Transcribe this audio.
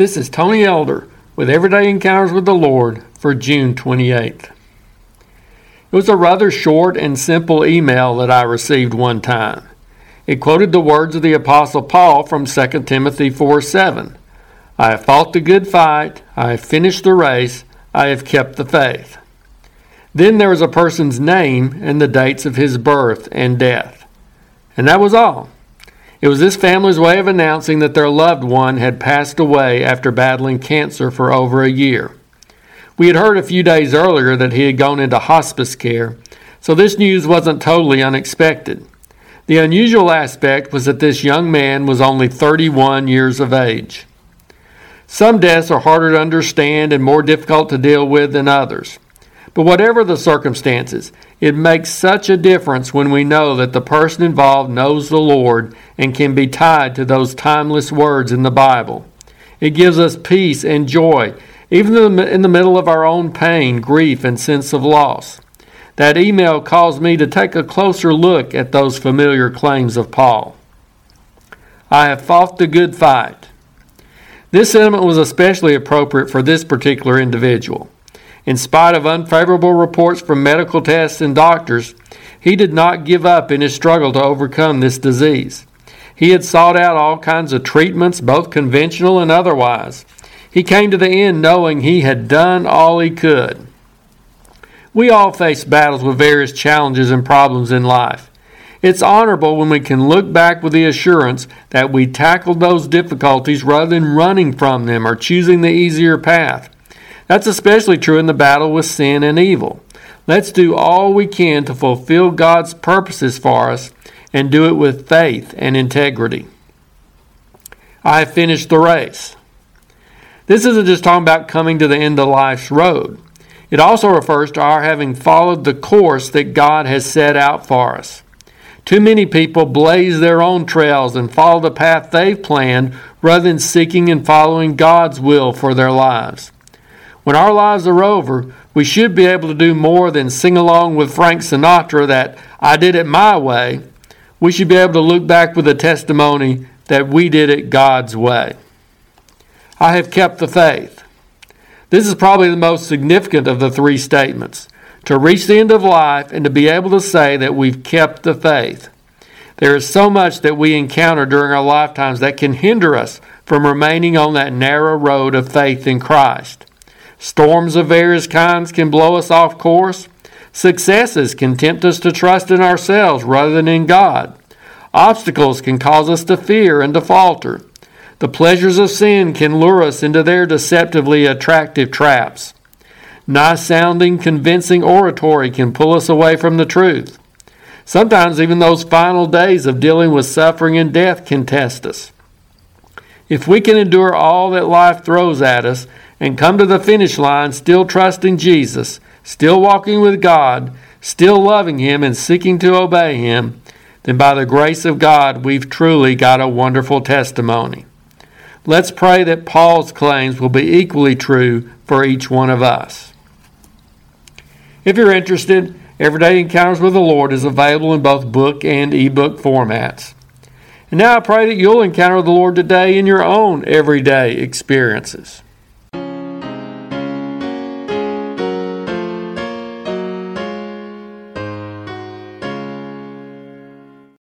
This is Tony Elder with Everyday Encounters with the Lord for June 28th. It was a rather short and simple email that I received one time. It quoted the words of the Apostle Paul from 2 Timothy 4 7. I have fought the good fight, I have finished the race, I have kept the faith. Then there was a person's name and the dates of his birth and death. And that was all. It was this family's way of announcing that their loved one had passed away after battling cancer for over a year. We had heard a few days earlier that he had gone into hospice care, so this news wasn't totally unexpected. The unusual aspect was that this young man was only 31 years of age. Some deaths are harder to understand and more difficult to deal with than others. But whatever the circumstances, it makes such a difference when we know that the person involved knows the Lord and can be tied to those timeless words in the Bible. It gives us peace and joy, even in the middle of our own pain, grief, and sense of loss. That email caused me to take a closer look at those familiar claims of Paul. I have fought the good fight. This sentiment was especially appropriate for this particular individual. In spite of unfavorable reports from medical tests and doctors, he did not give up in his struggle to overcome this disease. He had sought out all kinds of treatments, both conventional and otherwise. He came to the end knowing he had done all he could. We all face battles with various challenges and problems in life. It's honorable when we can look back with the assurance that we tackled those difficulties rather than running from them or choosing the easier path. That's especially true in the battle with sin and evil. Let's do all we can to fulfill God's purposes for us and do it with faith and integrity. I have finished the race. This isn't just talking about coming to the end of life's road. It also refers to our having followed the course that God has set out for us. Too many people blaze their own trails and follow the path they've planned rather than seeking and following God's will for their lives. When our lives are over, we should be able to do more than sing along with Frank Sinatra that I did it my way. We should be able to look back with a testimony that we did it God's way. I have kept the faith. This is probably the most significant of the three statements. To reach the end of life and to be able to say that we've kept the faith. There is so much that we encounter during our lifetimes that can hinder us from remaining on that narrow road of faith in Christ. Storms of various kinds can blow us off course. Successes can tempt us to trust in ourselves rather than in God. Obstacles can cause us to fear and to falter. The pleasures of sin can lure us into their deceptively attractive traps. Nice sounding, convincing oratory can pull us away from the truth. Sometimes even those final days of dealing with suffering and death can test us. If we can endure all that life throws at us and come to the finish line still trusting Jesus, still walking with God, still loving Him and seeking to obey Him, then by the grace of God, we've truly got a wonderful testimony. Let's pray that Paul's claims will be equally true for each one of us. If you're interested, Everyday Encounters with the Lord is available in both book and ebook formats. And now I pray that you'll encounter the Lord today in your own everyday experiences.